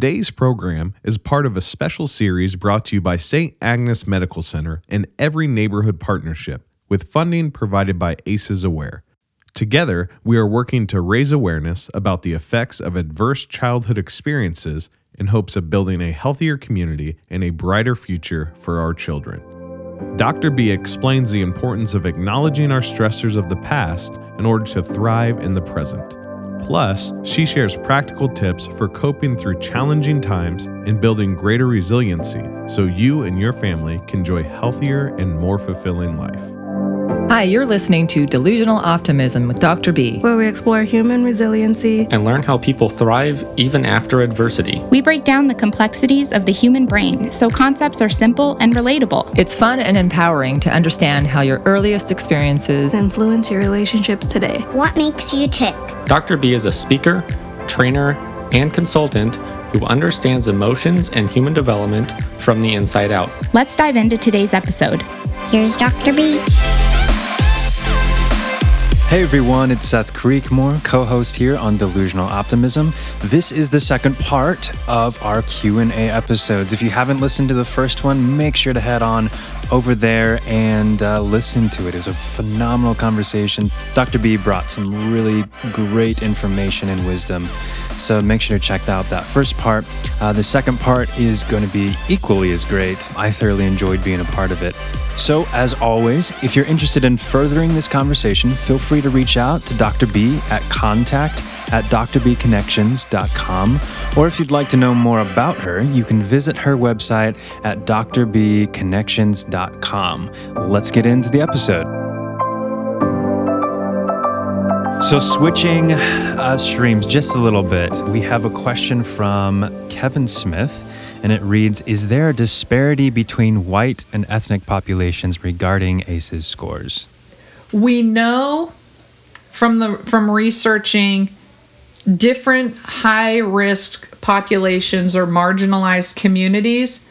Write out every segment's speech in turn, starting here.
Today's program is part of a special series brought to you by St. Agnes Medical Center and Every Neighborhood Partnership, with funding provided by ACEs Aware. Together, we are working to raise awareness about the effects of adverse childhood experiences in hopes of building a healthier community and a brighter future for our children. Dr. B explains the importance of acknowledging our stressors of the past in order to thrive in the present. Plus, she shares practical tips for coping through challenging times and building greater resiliency so you and your family can enjoy healthier and more fulfilling life. Hi, you're listening to Delusional Optimism with Dr. B. where we explore human resiliency. and learn how people thrive even after adversity. We break down the complexities of the human brain so concepts are simple and relatable. It's fun and empowering to understand how your earliest experiences Influence your relationships today. What makes you tick? Dr. B is a speaker, trainer, and consultant who understands emotions and human development from the inside out. Let's dive into today's episode. Here's Dr. B. Hey everyone, it's Seth Creekmore, co-host here on Delusional Optimism. This is the second part of our Q&A episodes. If you haven't listened to the first one, make sure to head on over there and uh, listen to it. It was a phenomenal conversation. Dr. B brought some really great information and wisdom. So make sure to check out that first part. Uh, the second part is going to be equally as great. I thoroughly enjoyed being a part of it. So, as always, if you're interested in furthering this conversation, feel free to reach out to Dr. B at contact at drbconnections.com. Or if you'd like to know more about her, you can visit her website at drbconnections.com. Let's get into the episode. So, switching uh, streams just a little bit, we have a question from Kevin Smith, and it reads Is there a disparity between white and ethnic populations regarding ACEs scores? we know from the from researching different high risk populations or marginalized communities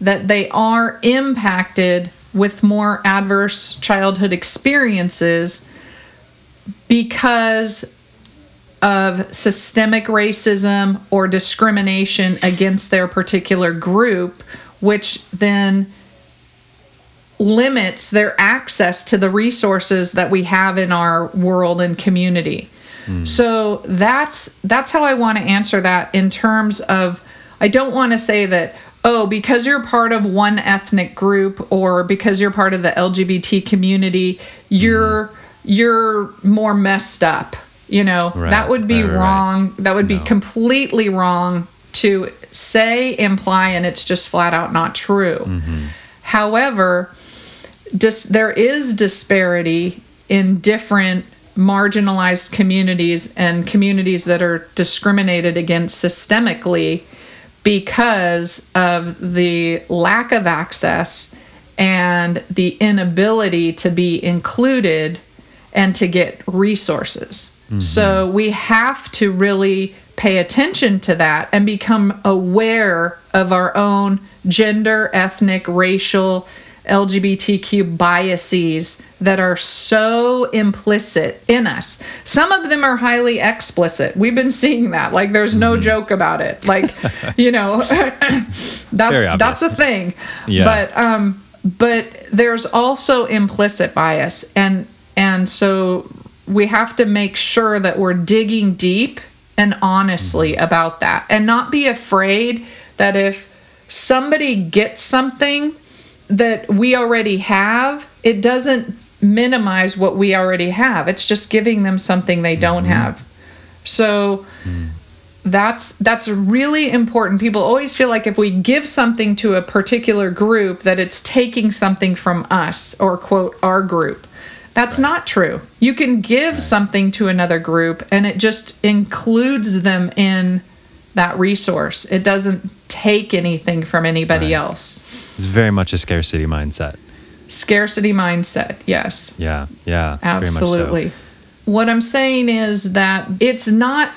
that they are impacted with more adverse childhood experiences because of systemic racism or discrimination against their particular group which then limits their access to the resources that we have in our world and community. Hmm. So that's that's how I want to answer that in terms of I don't want to say that oh because you're part of one ethnic group or because you're part of the LGBT community you're hmm. You're more messed up. You know, Right, that would be right, right, right. wrong. That would be completely wrong to say, imply, and it's just flat out not true. Mm-hmm. However, dis- there is disparity in different marginalized communities and communities that are discriminated against systemically because of the lack of access and the inability to be included and to get resources. So we have to really pay attention to that and become aware of our own gender, ethnic, racial, LGBTQ biases that are so implicit in us. Some of them are highly explicit. We've been seeing that. Like there's no joke about it. Like, you know, that's that's a thing. Yeah. But um but there's also implicit bias and and so we have to make sure that we're digging deep and honestly Mm-hmm. about that and not be afraid that if somebody gets something that we already have it doesn't minimize what we already have. It's just giving them something they don't Mm-hmm. have. So that's that's really important. People always feel like if we give something to a particular group that it's taking something from us or quote our group that's not true you can give something to another group and it just includes them in that resource it doesn't take anything from anybody Right. else It's very much a scarcity mindset. scarcity mindset yes Yeah, yeah. much so. Absolutely. What I'm saying is that it's not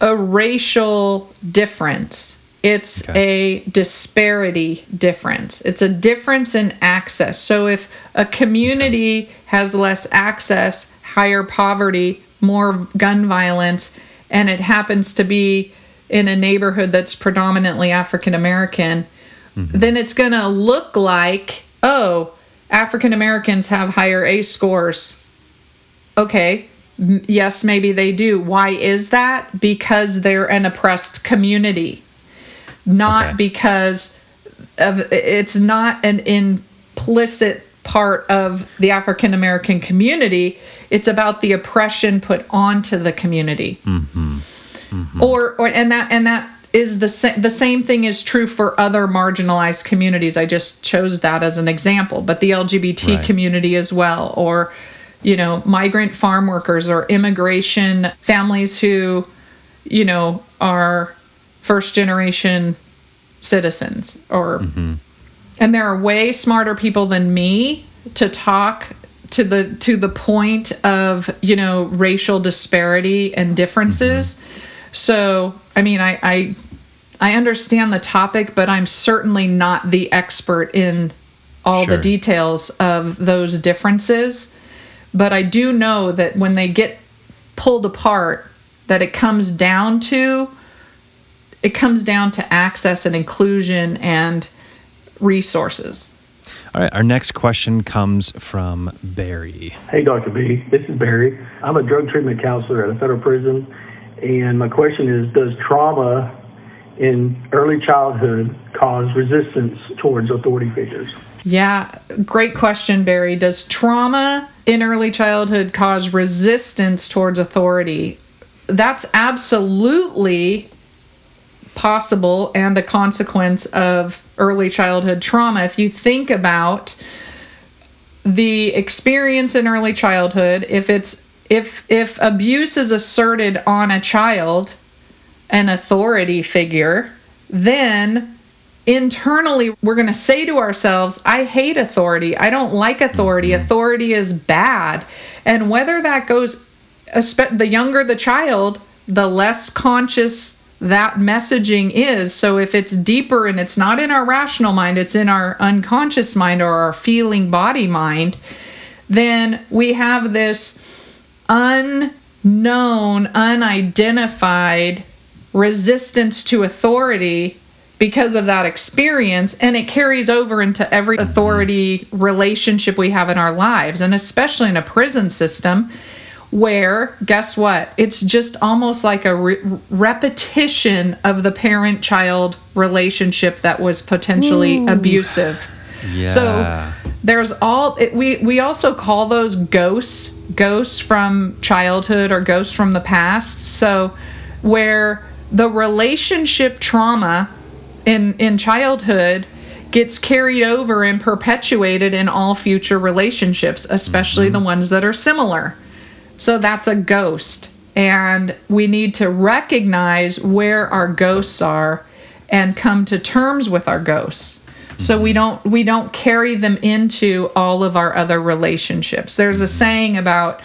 a racial difference. It's a disparity difference. It's a difference in access. So if a community has less access, higher poverty, more gun violence, and it happens to be in a neighborhood that's predominantly African American, mm-hmm. then it's going to look like, oh, African Americans have higher A scores. Okay, yes, maybe they do. Why is that? Because they're an oppressed community, not Okay. because of it's not an implicit part of the African American community. It's about the oppression put onto the community. Mm-hmm. Or, or and that and that is the same. The same thing is true for other marginalized communities. I just chose that as an example, but the LGBT Right. community as well, or you know, migrant farm workers or immigration families who, you know, are first generation citizens or mm-hmm. and there are way smarter people than me to talk to the to the point of you know racial disparity and differences. Mm-hmm. So i mean i i i understand the topic but i'm certainly not the expert in all Sure. the details of those differences. But i do know that when they get pulled apart that it comes down to it comes down to access and inclusion and resources All right, our next question comes from Barry. Hey, Dr. B. This is Barry. I'm a drug treatment counselor at a federal prison. And my question is Does trauma in early childhood cause resistance towards authority figures? Yeah, great question, Barry. Does trauma in early childhood cause resistance towards authority? That's absolutely possible and a consequence of early childhood trauma. If you think about the experience in early childhood, if it's if if abuse is asserted on a child, an authority figure, then internally we're going to say to ourselves, I hate authority. I don't like authority. Mm-hmm. Authority is bad. And whether that goes, the younger the child, the less conscious that messaging is. So if it's deeper and it's not in our rational mind, it's in our unconscious mind or our feeling body mind, then we have this unknown, unidentified resistance to authority because of that experience and it carries over into every mm-hmm. authority relationship we have in our lives and especially in a prison system where guess what it's just almost like a re- repetition of the parent child relationship that was potentially abusive Yeah. so there's all it, we we also call those ghosts, ghosts from childhood or ghosts from the past. So where the relationship trauma in in childhood gets carried over and perpetuated in all future relationships, especially mm-hmm. the ones that are similar. So that's a ghost. And we need to recognize where our ghosts are and come to terms with our ghosts. So we mm-hmm. don't we don't carry them into all of our other relationships. There's a mm-hmm. saying about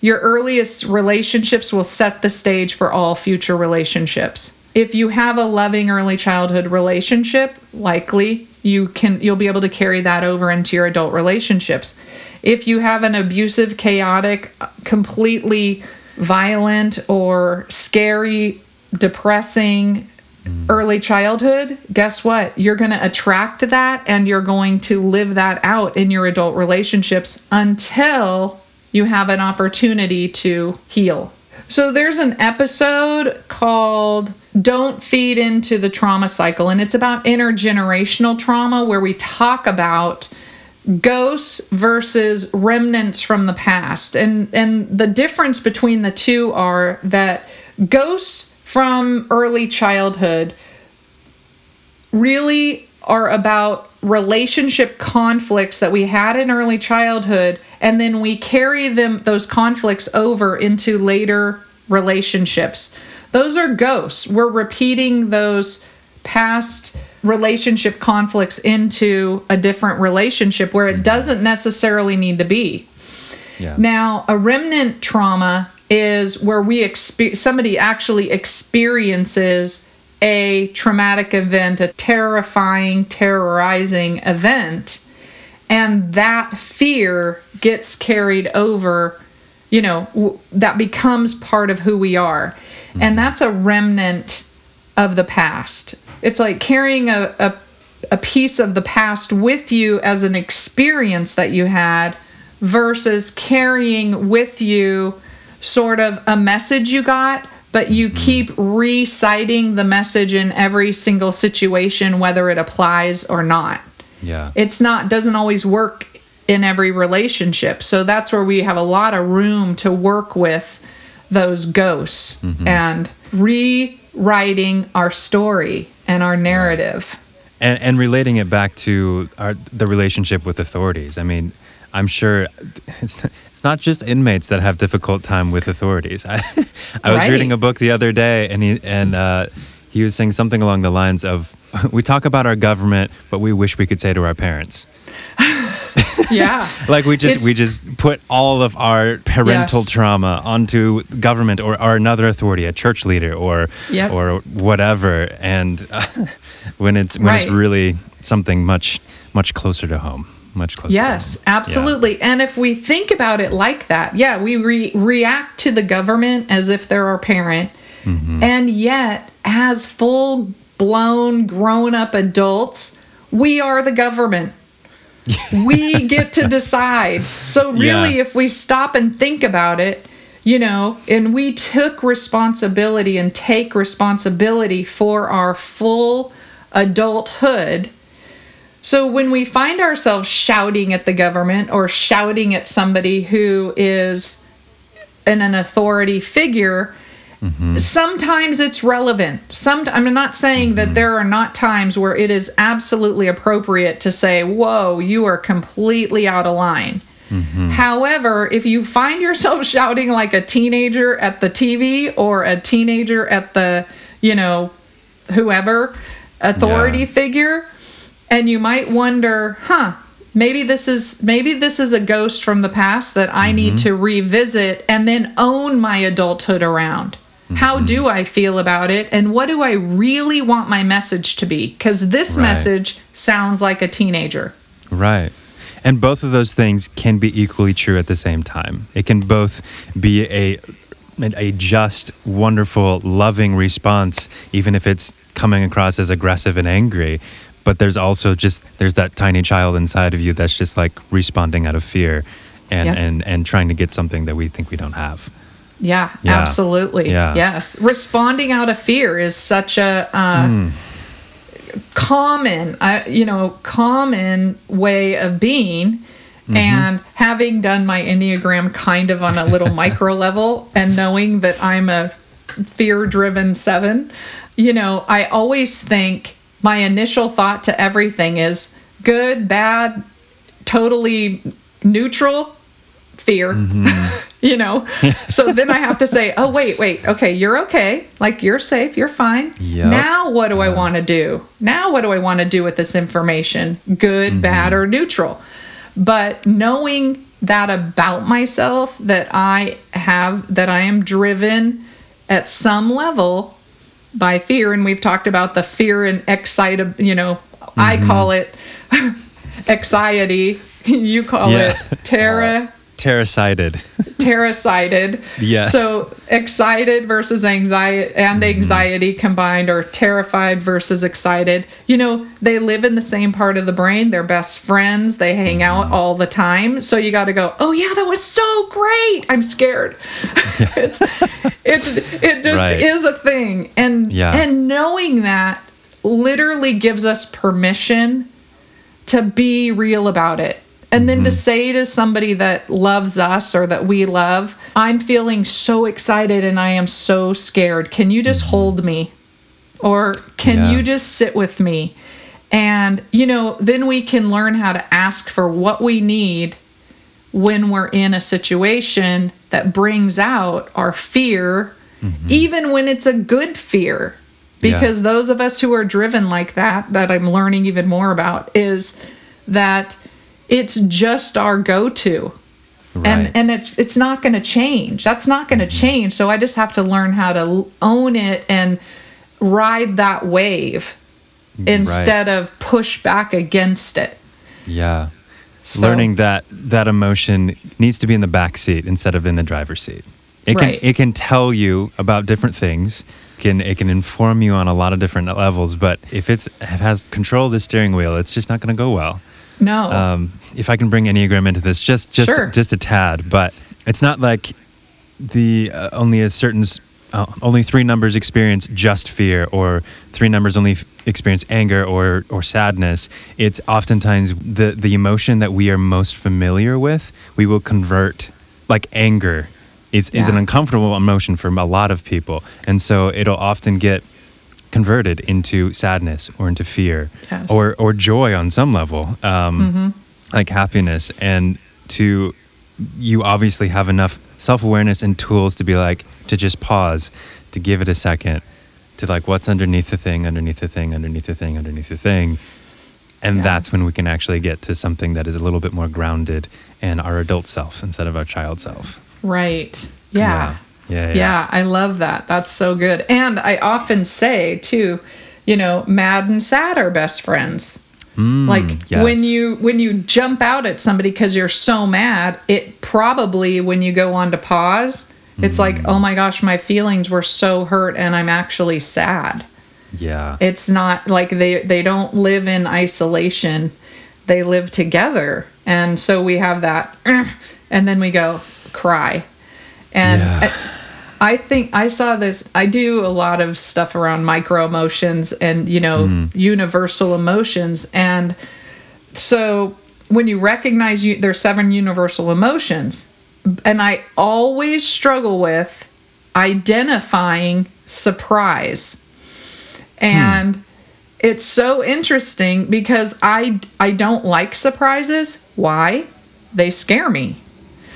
your earliest relationships will set the stage for all future relationships. If you have a loving early childhood relationship, likely you can you'll be able to carry that over into your adult relationships. If you have an abusive, chaotic, completely violent or scary, depressing mm. early childhood, guess what? You're going to attract that and you're going to live that out in your adult relationships until you have an opportunity to heal. So there's an episode called Don't Feed into the Trauma Cycle, and it's about intergenerational trauma where we talk about ghosts versus remnants from the past. And and the difference between the two are that ghosts from early childhood really are about relationship conflicts that we had in early childhood and then we carry them those conflicts over into later relationships those are ghosts we're repeating those past relationship conflicts into a different relationship where it mm-hmm. doesn't necessarily need to be Yeah. now, a remnant trauma is where we expe- somebody actually experiences a traumatic event, a terrifying, terrorizing event, and that fear gets carried over, you know, w- that becomes part of who we are. And mm-hmm. that's a remnant of the past. It's like carrying a, a, a piece of the past with you as an experience that you had versus carrying with you sort of a message you got, but you mm-hmm. keep reciting the message in every single situation, whether it applies or not. Yeah. It's not, doesn't always work in every relationship. So that's where we have a lot of room to work with those ghosts mm-hmm. and rewriting our story and our narrative. and, and relating it back to our, the relationship with authorities. I mean, I'm sure it's it's not just inmates that have difficult time with authorities. I, I was Right. reading a book the other day, and he and uh, he was saying something along the lines of, "We talk about our government, but we wish we could say to our parents." Yeah. Like we just It's- we just put all of our parental Yes. trauma onto government or, or another authority, a church leader or Yep. or whatever, and uh, when it's when it's really something much much closer to home, much closer. Yes, to home. absolutely. And if we think about it like that, yeah, we re- react to the government as if they're our parent. Mm-hmm. And yet, as full blown grown up adults, we are the government. we get to decide. So, really, Yeah. if we stop and think about it, you know, and we took responsibility and take responsibility for our full adulthood. So when we find ourselves shouting at the government or shouting at somebody who is in an authority figure, sometimes it's relevant. Some I'm not saying that mm-hmm. there are not times where it is absolutely appropriate to say, "Whoa, you are completely out of line." Mm-hmm. However, if you find yourself shouting like a teenager at the TV or a teenager at the, you know, whoever authority Yeah. figure, and you might wonder, huh, maybe this is maybe this is a ghost from the past that I need mm-hmm. to revisit and then own my adulthood around. How do mm-hmm. I feel about it and what do I really want my message to be? Cuz this Right. message sounds like a teenager. Right. And both of those things can be equally true at the same time. It can both be a a just, wonderful, loving response, even if it's coming across as aggressive and angry. But there's also just there's that tiny child inside of you that's just like responding out of fear and, Yeah. and, and trying to get something that we think we don't have. Yeah, Yeah. absolutely. Yeah. Yes. Responding out of fear is such a uh, Hmm. common, uh, you know, common way of being. Mm-hmm. And having done my Enneagram kind of on a little micro level and knowing that I'm a fear driven seven, you know, I always think my initial thought to everything is good, bad, totally neutral, fear. you know? so then I have to say, oh, wait, wait, okay, you're okay. Like you're safe, you're fine. Yep. Now what do I want to do? Now what do I want to do with this information? Good, mm-hmm. bad, or neutral? But knowing that about myself, that I have, that I am driven at some level by fear, and we've talked about the fear and excite, you know, I mm-hmm. call it anxiety. You call Yeah. it terror Terracided. terracided. Yes. So excited versus anxiety and Mm-hmm. anxiety combined or terrified versus excited. You know, they live in the same part of the brain. They're best friends. They hang Mm-hmm. out all the time. So you got to go, "Oh yeah, that was so great. I'm scared." it's it's it just Right. is a thing. And Yeah. and knowing that literally gives us permission to be real about it. And then to mm-hmm. say to somebody that loves us or that we love, I'm feeling so excited and I am so scared. Can you just mm-hmm. hold me? Or can Yeah. you just sit with me? And, you know, then we can learn how to ask for what we need when we're in a situation that brings out our fear, mm-hmm. even when it's a good fear. Yeah. Because those of us who are driven like that, that I'm learning even more about, is that it's just our go-to. Right. And and it's it's not going to change. That's not going to mm-hmm. change. So I just have to learn how to own it and ride that wave instead of push back against it. yeah. So- learning that that emotion needs to be in the back seat instead of in the driver's seat. It Right. can it can tell you about different things, can it can inform you on a lot of different levels. But if it's it has control of the steering wheel, it's just not going to go well. No. Um, if I can bring Enneagram into this, just just Sure. just a tad, but it's not like the uh, only a certain uh, only three numbers experience just fear, or three numbers only f- experience anger or or sadness. It's oftentimes the the emotion that we are most familiar with. We will convert like anger. Is, is an uncomfortable emotion for a lot of people, and so it'll often get converted into sadness or into fear Yes. or or joy on some level, um, like happiness, and to you obviously have enough self awareness and tools to be like to just pause, to give it a second, to like what's underneath the thing, underneath the thing, underneath the thing, underneath the thing. And Yeah. that's when we can actually get to something that is a little bit more grounded in our adult self instead of our child self. right. Yeah. Yeah. Yeah. Yeah, I love that. That's so good. And I often say too, you know, mad and sad are best friends. like Mm, yes. when you when you jump out at somebody because you're so mad, it probably when you go on to pause, it's like, Mm. oh my gosh, my feelings were so hurt and I'm actually sad. Yeah. It's not like they they don't live in isolation. They live together. And so we have that and then we go cry. And Yeah. I, think I saw this I do a lot of stuff around micro emotions and you know mm-hmm. universal emotions and so when you recognize you there's seven universal emotions and I always struggle with identifying surprise. And hmm. it's so interesting because I I don't like surprises. Why? They scare me.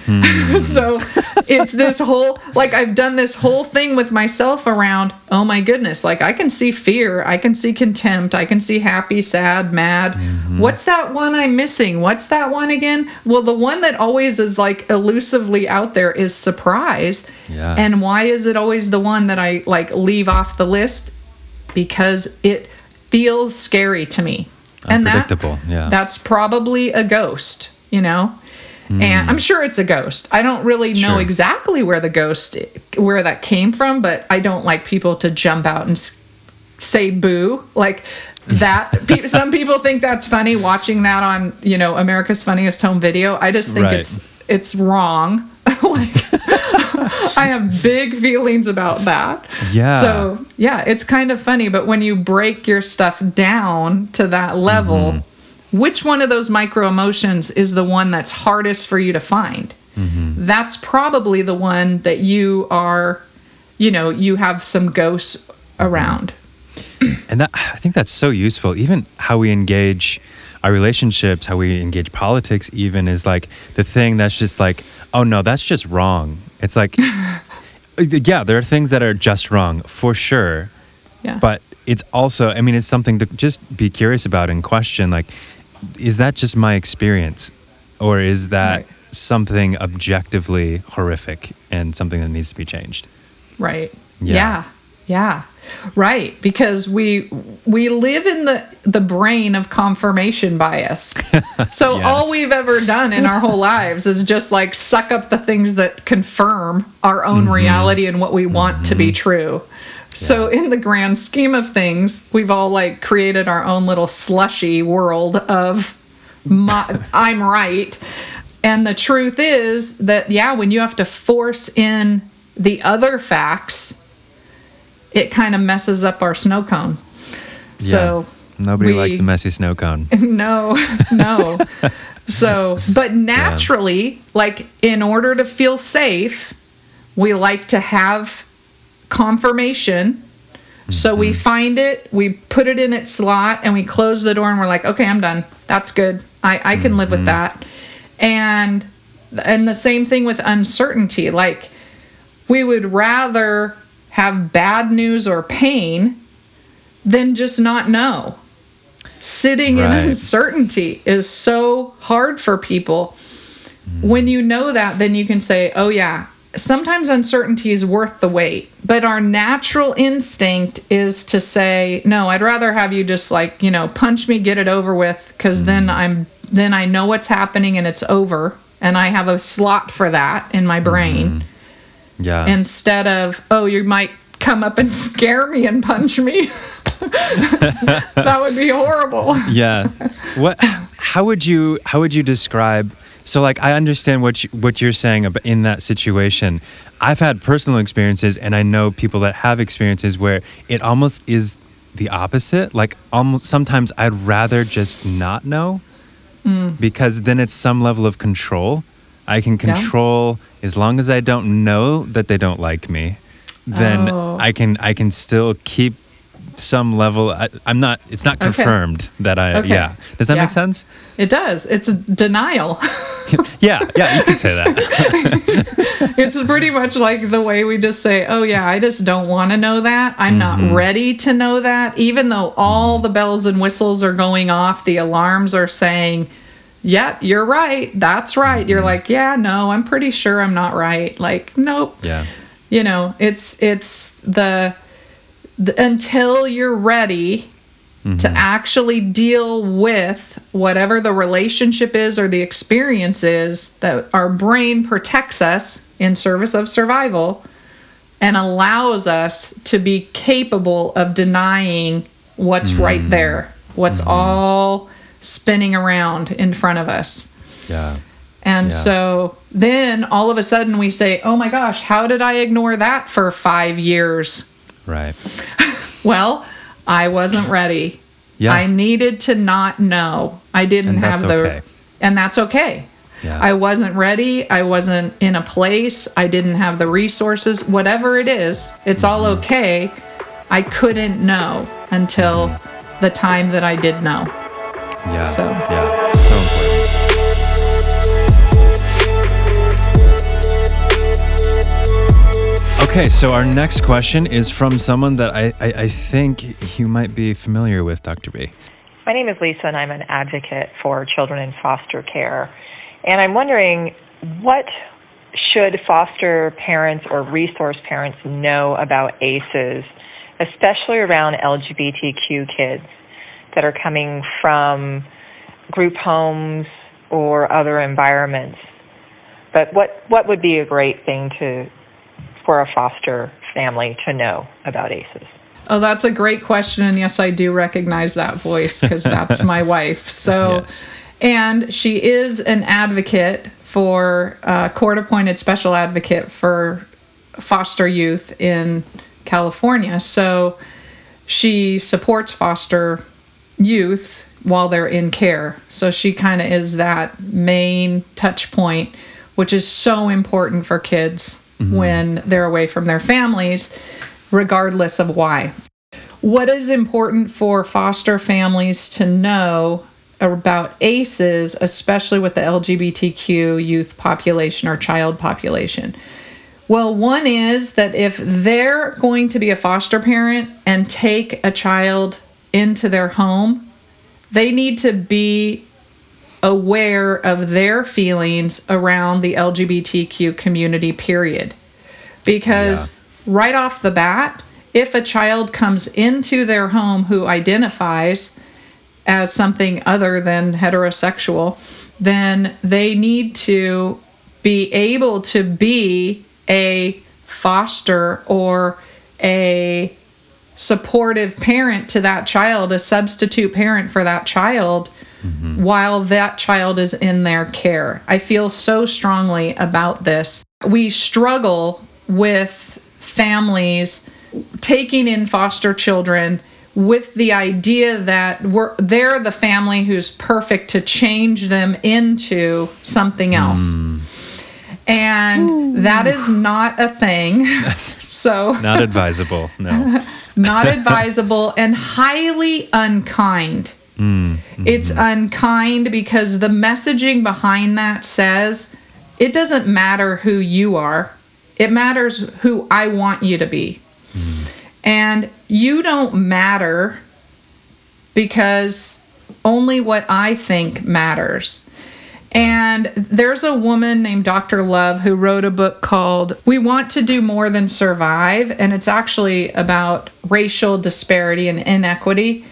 Hmm. so it's this whole like I've done this whole thing with myself around oh my goodness like I can see fear I can see contempt I can see happy sad mad. Mm-hmm. What's that one I'm missing? What's that one again? Well the one that always is like elusively out there is surprise. Yeah. and why is it always the one that I like leave off the list? Because it feels scary to me. And that Unpredictable, yeah. that's probably a ghost you know and i'm sure it's a ghost i don't really know Sure. exactly where the ghost where that came from but i don't like people to jump out and say boo like that pe- some people think that's funny watching that on you know america's funniest home video i just think Right. it's it's wrong like i have big feelings about that Yeah. so yeah it's kind of funny but when you break your stuff down to that level Mm-hmm. Which one of those micro emotions is the one that's hardest for you to find Mm-hmm. that's probably the one that you are you know you have some ghosts around And that I think that's so useful. Even how we engage our relationships, how we engage politics, even is like the thing that's just like, oh no, that's just wrong. It's like, yeah, there are things that are just wrong for sure, yeah but it's also, I mean, it's something to just be curious about and question. Like, is that just my experience, or is that Right. something objectively horrific and something that needs to be changed? Right. Yeah. Yeah. Yeah. Right, because we we live in the the brain of confirmation bias. So Yes. all we've ever done in our whole lives is just like suck up the things that confirm our own Mm-hmm. reality and what we want to be true. So in the grand scheme of things, we've all like created our own little slushy world of my, I'm right. And the truth is that, yeah, when you have to force in the other facts, it kind of messes up our snow cone. So Nobody we- likes a messy snow cone. no, no. so, but naturally, like in order to feel safe, we like to have confirmation. So we mm-hmm. find it, we put it in its slot, and we close the door, and we're like, okay, I'm done. That's good. I, I can live with mm-hmm. that. And and the same thing with uncertainty. Like we would rather have bad news or pain than just not know. Sitting Right. in uncertainty is so hard for people. When mm-hmm. you know that, then you can say, oh, yeah, sometimes uncertainty is worth the wait. But our natural instinct is to say, no, I'd rather have you just like, you know, punch me, get it over with, because then mm. I'm, then I know what's happening and it's over. And I have a slot for that in my brain mm-hmm. Yeah. instead of oh you might come up and scare me and punch me. that would be horrible. yeah what how would you how would you describe so like i understand what you, what you're saying about in that situation i've had personal experiences and i know people that have experiences where it almost is the opposite like almost sometimes i'd rather just not know mm. because then it's some level of control i can control as long as i don't know that they don't like me then Oh. i can i can still keep some level I, i'm not it's not Okay. confirmed that i Okay. yeah does that Yeah. make sense It does. It's denial. yeah yeah you can say that it's pretty much like the way we just say, oh, yeah, I just don't want to know that. I'm Mm-hmm. not ready to know that. Even though all the bells and whistles are going off, the alarms are saying, yep, you're right. That's right. You're Mm-hmm. like, yeah, no, I'm pretty sure I'm not right. Like, nope. yeah You know, it's, it's the, the until you're ready to actually deal with whatever the relationship is or the experience is that our brain protects us in service of survival and allows us to be capable of denying what's mm-hmm. right there, what's mm-hmm. all spinning around in front of us. yeah And Yeah. so then all of a sudden we say, oh my gosh, how did I ignore that for five years? right Well, I wasn't ready. Yeah. I needed to not know. I didn't have the okay. and that's okay. Yeah. I wasn't ready. I wasn't in a place. I didn't have the resources. Whatever it is, it's all Mm-hmm. okay. I couldn't know until the time that I did know. yeah So- yeah Okay, so our next question is from someone that I, I, I think you might be familiar with, Dr. B. My name is Lisa, and I'm an advocate for children in foster care. And I'm wondering what should foster parents or resource parents know about ACEs, especially around LGBTQ kids that are coming from group homes or other environments? But what, what would be a great thing to for a foster family to know about ACEs? Oh, that's a great question. And yes, I do recognize that voice because that's my wife. So, Yes. and she is an advocate for uh, court appointed special advocate for foster youth in California. So, she supports foster youth while they're in care. So, she kind of is that main touch point, which is so important for kids Mm-hmm. when they're away from their families, regardless of why. What is important for foster families to know about ACEs, especially with the LGBTQ youth population or child population? Well, one is that if they're going to be a foster parent and take a child into their home, they need to be aware of their feelings around the LGBTQ community, period. Because right off the bat, if a child comes into their home who identifies as something other than heterosexual, then they need to be able to be a foster or a supportive parent to that child, a substitute parent for that child while that child is in their care. I feel so strongly about this. We struggle with families taking in foster children with the idea that we're they're the family who's perfect to change them into something else. And that is not a thing. That's So not advisable. No. not advisable and highly unkind. Mm, it's mm-hmm. unkind because the messaging behind that says it doesn't matter who you are, it matters who I want you to be. Mm-hmm. And you don't matter because only what I think matters. And there's a woman named Dr. Love who wrote a book called We Want to Do More Than Survive, and it's actually about racial disparity and inequity.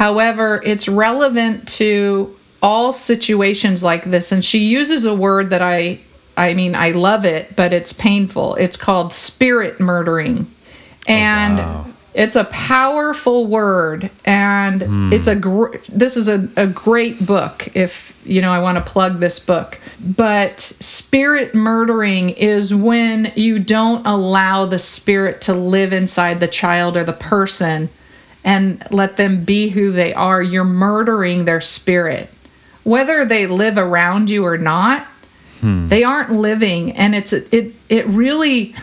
However, it's relevant to all situations like this, and she uses a word that I I mean, I love it, but it's painful. It's called spirit murdering. Oh, and wow. it's a powerful word and hmm. it's a gr- this is a, a great book if you know I want to plug this book. But spirit murdering is when you don't allow the spirit to live inside the child or the person and let them be who they are. You're murdering their spirit. Whether they live around you or not, hmm. they aren't living. And it's it it really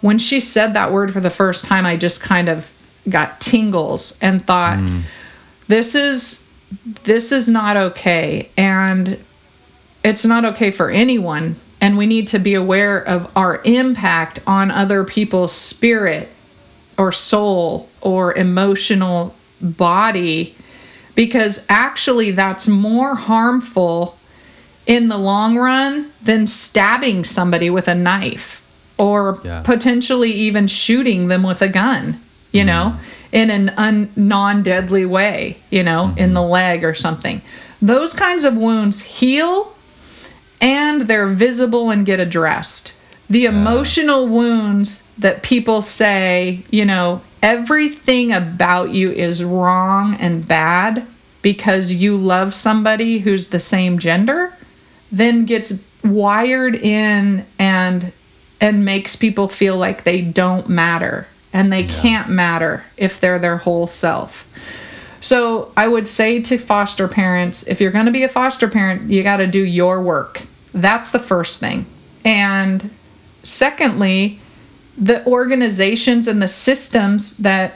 when she said that word for the first time I just kind of got tingles and thought hmm. this is this is not okay. And it's not okay for anyone. And we need to be aware of our impact on other people's spirit or soul or emotional body because actually that's more harmful in the long run than stabbing somebody with a knife or Yeah. potentially even shooting them with a gun, you mm-hmm. know, in an un- non deadly way, you know, mm-hmm. in the leg or something. Those kinds of wounds heal and they're visible and get addressed. The emotional wounds that people say, you know, everything about you is wrong and bad because you love somebody who's the same gender, then gets wired in and and makes people feel like they don't matter and they can't matter if they're their whole self. So I would say to foster parents, if you're going to be a foster parent, you got to do your work. That's the first thing. And secondly, the organizations and the systems that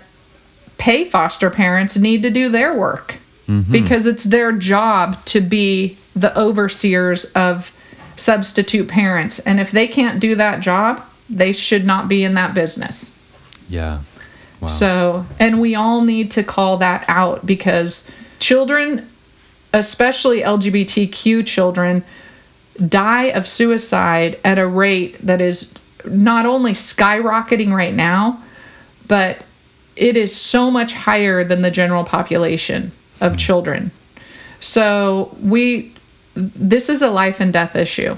pay foster parents need to do their work mm-hmm. because it's their job to be the overseers of substitute parents. And if they can't do that job, they should not be in that business. Yeah. Wow. So, and we all need to call that out because children, especially LGBTQ children, die of suicide at a rate that is not only skyrocketing right now, but it is so much higher than the general population of hmm. children. So, we this is a life and death issue.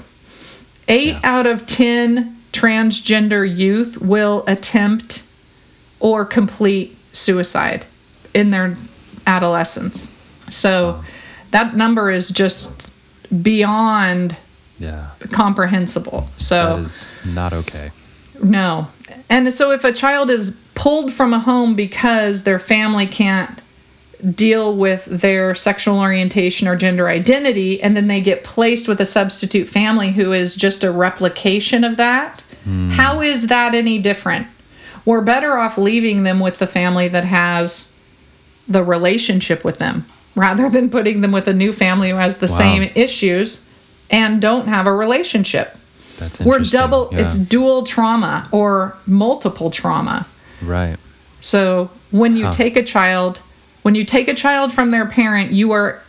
8 out of 10 transgender youth will attempt or complete suicide in their adolescence. So that number is just beyond yeah. comprehensible. So That is not okay. no. And so if a child is pulled from a home because their family can't deal with their sexual orientation or gender identity and then they get placed with a substitute family who is just a replication of that, hmm. how is that any different? We're better off leaving them with the family that has the relationship with them rather than putting them with a new family who has the Wow. same issues and don't have a relationship. That's it. We're double, Yeah. it's dual trauma or multiple trauma. right. So when you Huh. take a child, when you take a child from their parent, you are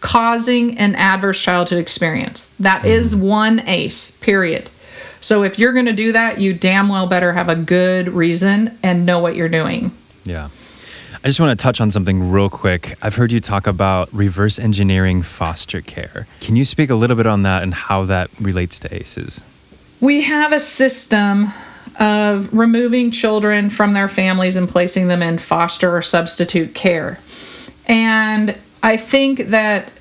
causing an adverse childhood experience. That is Mm-hmm. one ACE, period. So if you're going to do that, you damn well better have a good reason and know what you're doing. Yeah. I just want to touch on something real quick. I've heard you talk about reverse engineering foster care. Can you speak a little bit on that and how that relates to ACEs? We have a system of removing children from their families and placing them in foster or substitute care. And I think that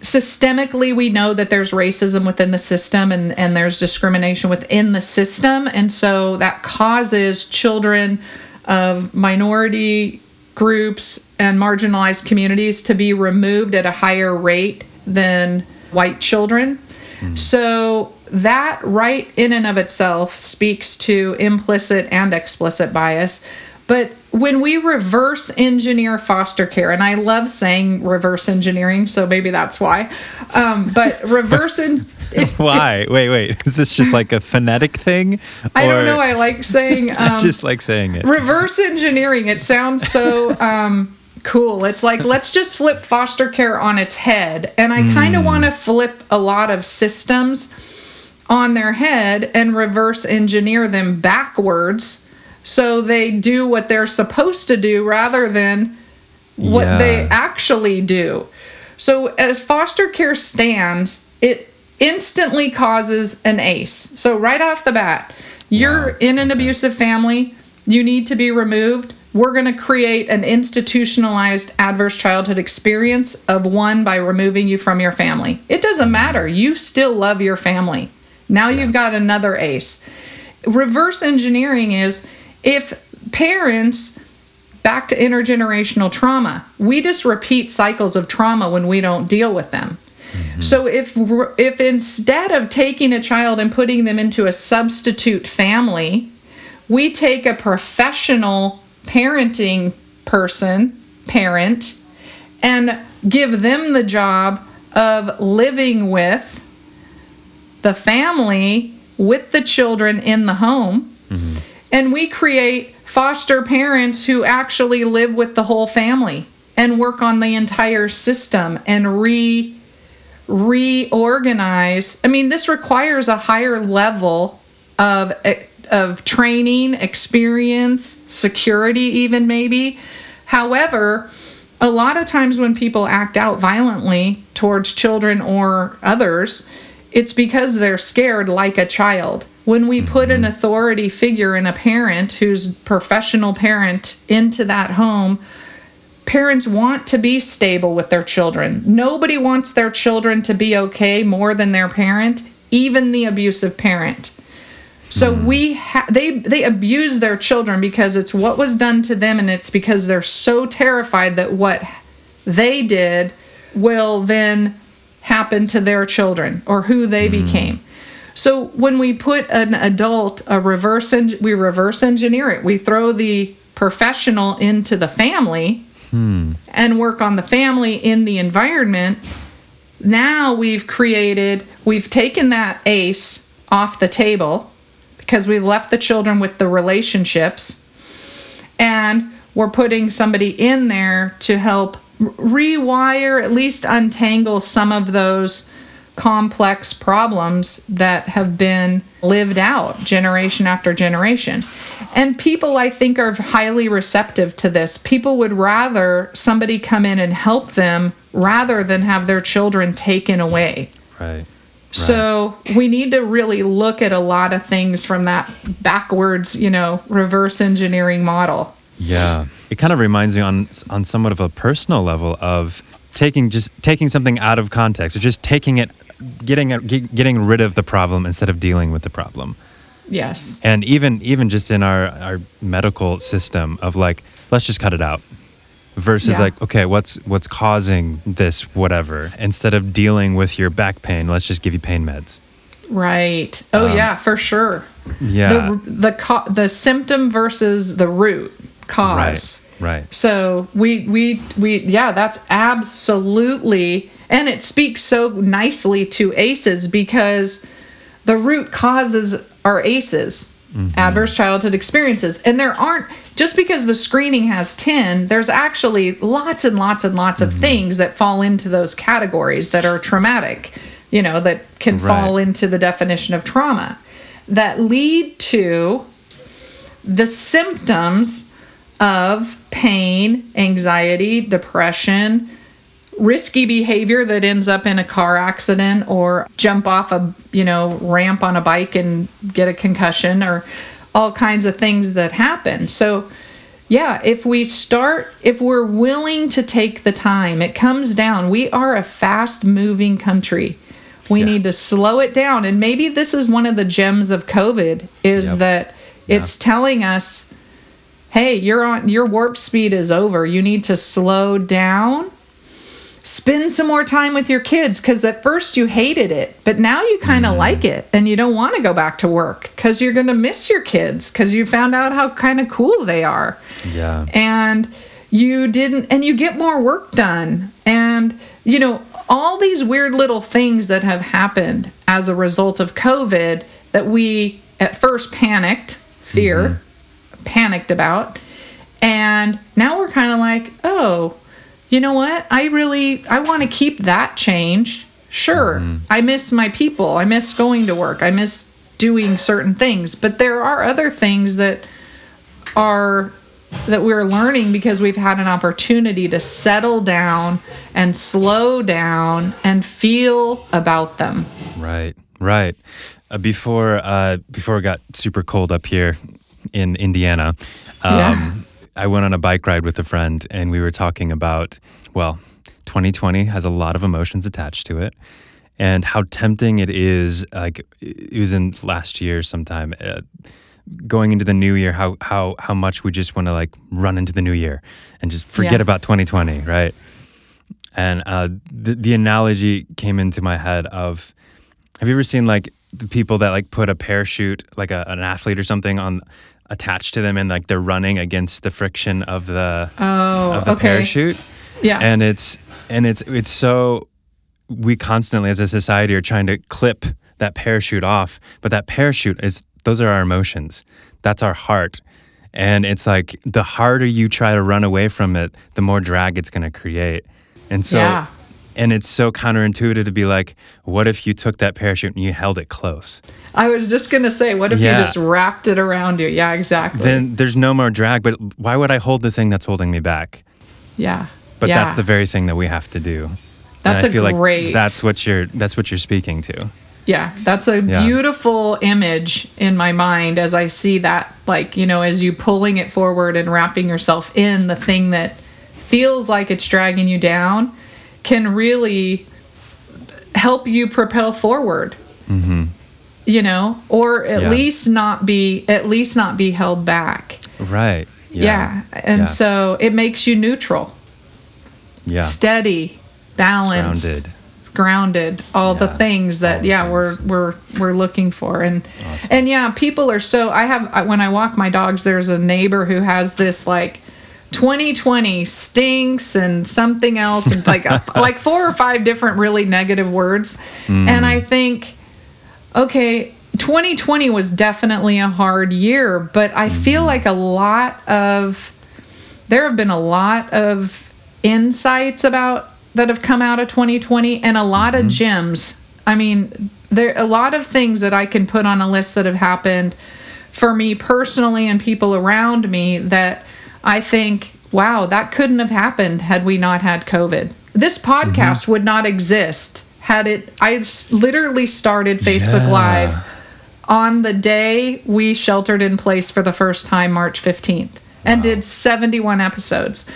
systemically we know that there's racism within the system and, and there's discrimination within the system. And so that causes children of minority groups and marginalized communities to be removed at a higher rate than white children. Hmm. So that right in and of itself speaks to implicit and explicit bias. But when we reverse engineer foster care, and I love saying reverse engineering, so maybe that's why. Um, but reverse en- Why? wait, wait. Is this just like a phonetic thing? I don't know. I like saying I um, just like saying it. reverse engineering. It sounds so um, cool. It's like let's just flip foster care on its head, and I kind of want to flip a lot of systems on their head and reverse engineer them backwards so they do what they're supposed to do rather than what Yeah. they actually do. So as foster care stands, it instantly causes an ACE. So right off the bat, you're Wow. in an abusive family, you need to be removed. We're going to create an institutionalized adverse childhood experience of one by removing you from your family. It doesn't mm-hmm. matter. You still love your family. Now you've got another ace. Reverse engineering is if parents back to intergenerational trauma, we just repeat cycles of trauma when we don't deal with them. Mm-hmm. So if if instead of taking a child and putting them into a substitute family, we take a professional parenting person, parent, and give them the job of living with the family with the children in the home. Mm-hmm. And we create foster parents who actually live with the whole family and work on the entire system and re reorganize. I mean, this requires a higher level of of training, experience, security even maybe. However, a lot of times when people act out violently towards children or others, it's because they're scared like a child. When we put an mm-hmm. authority figure in a parent who's professional parent into that home, parents want to be stable with their children. Nobody wants their children to be okay more than their parent, even the abusive parent. So mm-hmm. we ha- they they abuse their children because it's what was done to them and it's because they're so terrified that what they did will then happen to their children or who they mm-hmm. became. So when we put an adult a reverse en- we reverse engineer it. We throw the professional into the family hmm. and work on the family in the environment. Now we've created we've taken that ACE off the table because we left the children with the relationships and we're putting somebody in there to help rewire at least untangle some of those complex problems that have been lived out generation after generation and people i think are highly receptive to this people would rather somebody come in and help them rather than have their children taken away Right. so we need to really look at a lot of things from that backwards, you know, reverse engineering model. Yeah. It kind of reminds me on on somewhat of a personal level of taking just taking something out of context or just taking it getting getting rid of the problem instead of dealing with the problem. Yes. And even even just in our our medical system of like let's just cut it out versus Yeah. like okay what's what's causing this whatever instead of dealing with your back pain let's just give you pain meds. Right. Oh um, yeah, for sure. Yeah. The the co- the symptom versus the root cause. right. Right. So we we we yeah, that's absolutely and it speaks so nicely to ACEs because the root causes are ACEs, mm-hmm. adverse childhood experiences. And there aren't just because the screening has 10, there's actually lots and lots and lots of mm-hmm. things that fall into those categories that are traumatic, you know, that can fall into the definition of trauma that lead to the symptoms of pain, anxiety, depression, risky behavior that ends up in a car accident or jump off a, you know, ramp on a bike and get a concussion or all kinds of things that happen. So, yeah, if we start, if we're willing to take the time, it comes down. We are a fast moving country. We Yeah. need to slow it down. And maybe this is one of the gems of COVID is Yep. that it's telling us, hey, you're on your warp speed is over. You need to slow down. Spend some more time with your kids because at first you hated it, but now you kind of mm-hmm. like it and you don't want to go back to work because you're going to miss your kids because you found out how kind of cool they are. Yeah. and you didn't and you get more work done and you know all these weird little things that have happened as a result of covid that we at first panicked fear mm-hmm. panicked about and now we're kind of like oh you know what i really i want to keep that change sure i miss my people i miss going to work i miss doing certain things but there are other things that are that we're learning because we've had an opportunity to settle down and slow down and feel about them. Right, right. Uh, before uh, before it got super cold up here, in Indiana. Um, Yeah. I went on a bike ride with a friend, and we were talking about well, 2020 has a lot of emotions attached to it, and how tempting it is. Like it was in last year sometime. Uh, going into the new year how how how much we just want to like run into the new year and just forget Yeah. about 2020 right and uh, the, the analogy came into my head of have you ever seen like the people that like put a parachute like a, an athlete or something on attached to them and like they're running against the friction of the Oh, of the okay. parachute Yeah. and it's and it's it's so we constantly as a society are trying to clip that parachute off but that parachute is those are our emotions that's our heart and it's like the harder you try to run away from it the more drag it's going to create and so Yeah. And it's so counterintuitive to be like what if you took that parachute and you held it close I was just gonna say, what if Yeah. you just wrapped it around you? Yeah, exactly. then there's no more drag but why would i hold the thing that's holding me back yeah. but yeah. that's the very thing that we have to do That's and I feel great- like that's what you're that's what you're speaking to Yeah, that's a Yeah. beautiful image in my mind as I see that, like, you know, as you pulling it forward and wrapping yourself in the thing that feels like it's dragging you down can really help you propel forward. Mm-hmm. You know, or at Yeah. least not be at least not be held back. Right. Yeah. And Yeah. so it makes you neutral, yeah. steady, balanced Grounded. grounded all the things that the yeah things. we're we're we're looking for and Awesome. and yeah people are so i have when i walk my dogs there's a neighbor who has this like 2020 stinks and something else and like a, like four or five different really negative words Mm. and i think okay 2020 was definitely a hard year but i feel Mm-hmm. like a lot of there have been a lot of insights about that have come out of 2020 and a lot of gems. I mean, there a lot of things that I can put on a list that have happened for me personally and people around me that I think, wow, that couldn't have happened had we not had COVID. This podcast would not exist had it. I literally started Facebook Yeah. Live on the day we sheltered in place for the first time, March 15th, and did 71 episodes.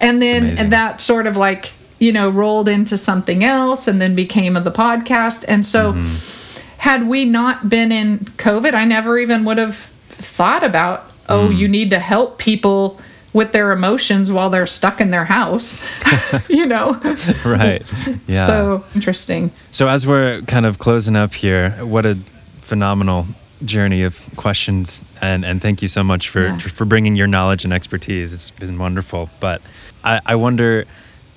And then amazing. that sort of like, you know, rolled into something else and then became the podcast. And so, Mm-hmm. had we not been in COVID, I never even would have thought about, oh, Mm. you need to help people with their emotions while they're stuck in their house, you know? right. Yeah. So interesting. So as we're kind of closing up here, what a phenomenal journey of questions and and thank you so much for Yeah. for bringing your knowledge and expertise. It's been wonderful. But I, I wonder,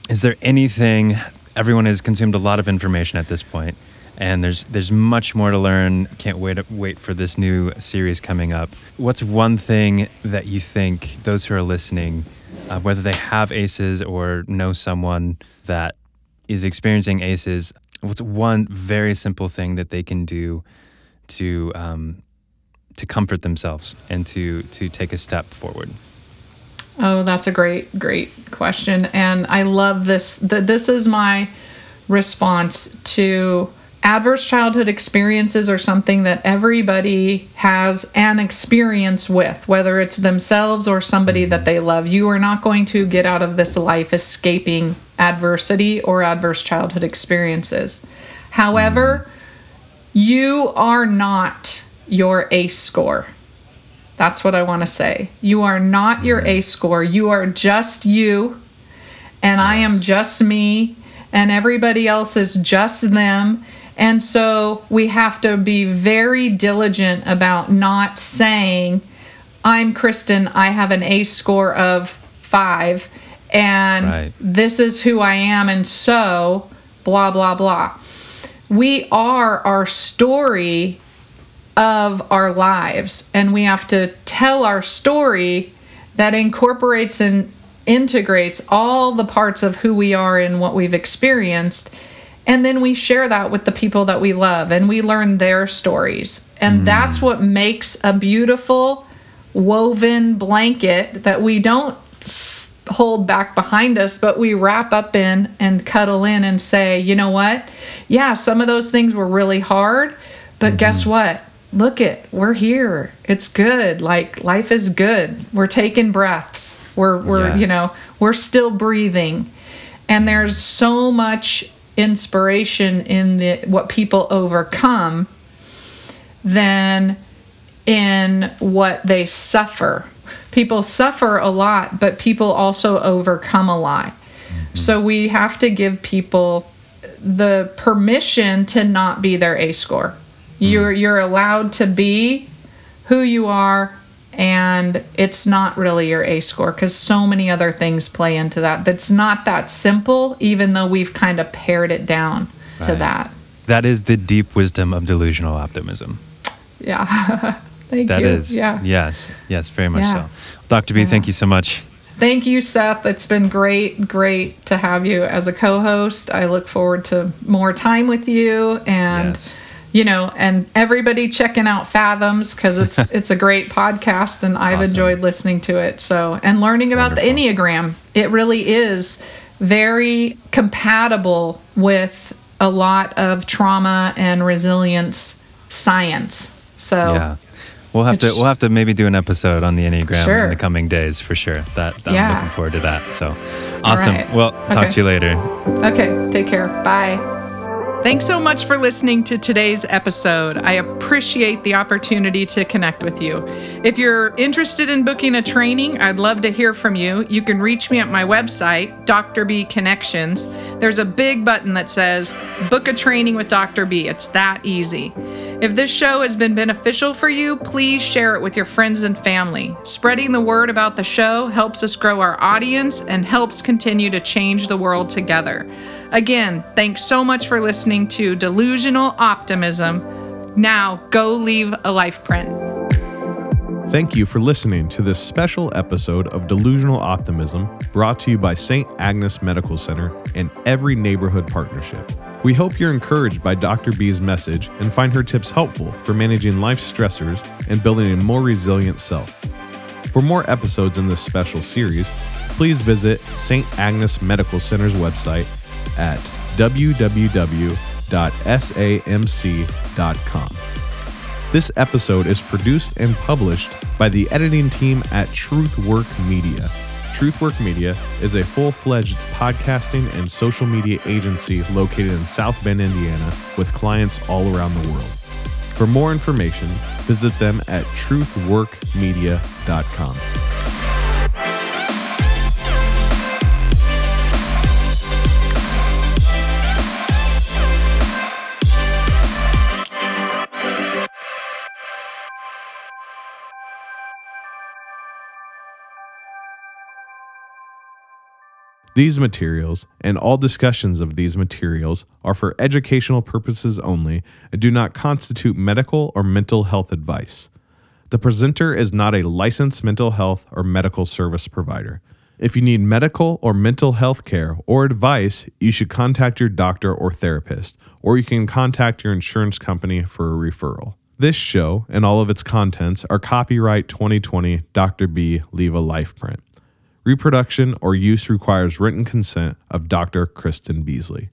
is there anything? Everyone has consumed a lot of information at this point, and there's there's much more to learn. Can't wait wait for this new series coming up. What's one thing that you think those who are listening, uh, whether they have ACEs or know someone that is experiencing ACEs, what's one very simple thing that they can do to um, to comfort themselves and to to take a step forward? Oh, that's a great, great question. And I love this. That this is my response to adverse childhood experiences are something that everybody has an experience with, whether it's themselves or somebody that they love. You are not going to get out of this life escaping adversity or adverse childhood experiences. However, you are not your ACE score. That's what I want to say. You are not your ACE score. You are just you, and I am just me, and everybody else is just them. And so we have to be very diligent about not saying, I'm Kristen, I have an ACE score of five, and Right. this is who I am, and so blah, blah, blah. We are our story of our lives and we have to tell our story that incorporates and integrates all the parts of who we are and what we've experienced and then we share that with the people that we love and we learn their stories and mm. that's what makes a beautiful woven blanket that we don't hold back behind us, but we wrap up in and cuddle in and say, you know what? Yeah, some of those things were really hard, but mm-hmm. guess what? look it, we're here. It's good. Like life is good. We're taking breaths. We're we're you know, we're still breathing. And there's so much inspiration in the what people overcome than in what they suffer. People suffer a lot, but people also overcome a lot. Mm-hmm. So we have to give people the permission to not be their A score. You're mm. you're allowed to be who you are and it's not really your A score cuz so many other things play into that. That's not that simple even though we've kind of pared it down to that. That is the deep wisdom of delusional optimism. Yeah. Thank That you. is, Yeah. yes, yes, very much Yeah. so. Dr. B, thank you so much. Thank you, Seth. It's been great, great to have you as a co host. I look forward to more time with you and. Yes. You know, and everybody checking out Fathoms because it's it's a great podcast, and I've Awesome. enjoyed listening to it. So, and learning about the Enneagram, it really is very compatible with a lot of trauma and resilience science. So, Yeah. We'll have to we'll have to maybe do an episode on the Enneagram Sure. in the coming days for sure. That, that I'm Yeah. looking forward to that. So awesome. right. Well, talk Okay. to you later. Okay, take care. Bye. Thanks so much for listening to today's episode. I appreciate the opportunity to connect with you. If you're interested in booking a training, I'd love to hear from you. You can reach me at my website, Dr. B Connections. There's a big button that says Book a Training with Dr. B. It's that easy. If this show has been beneficial for you, please share it with your friends and family. Spreading the word about the show helps us grow our audience and helps continue to change the world together. Again, thanks so much for listening to Delusional Optimism. Now, go leave a life print. Thank you for listening to this special episode of Delusional Optimism brought to you by St. Agnes Medical Center and Every Neighborhood Partnership. We hope you're encouraged by Dr. B's message and find her tips helpful for managing life stressors and building a more resilient self. For more episodes in this special series, please visit St. Agnes Medical Center's website at www.samc.com. This episode is produced and published by the editing team at Truthwork Media. Truthwork Media is a full fledged podcasting and social media agency located in South Bend, Indiana, with clients all around the world. For more information, visit them at truthworkmedia.com. These materials and all discussions of these materials are for educational purposes only and do not constitute medical or mental health advice. The presenter is not a licensed mental health or medical service provider. If you need medical or mental health care or advice, you should contact your doctor or therapist, or you can contact your insurance company for a referral. This show and all of its contents are copyright 2020 Dr. B Leave a Life print. Reproduction or use requires written consent of Dr. Kristen Beasley.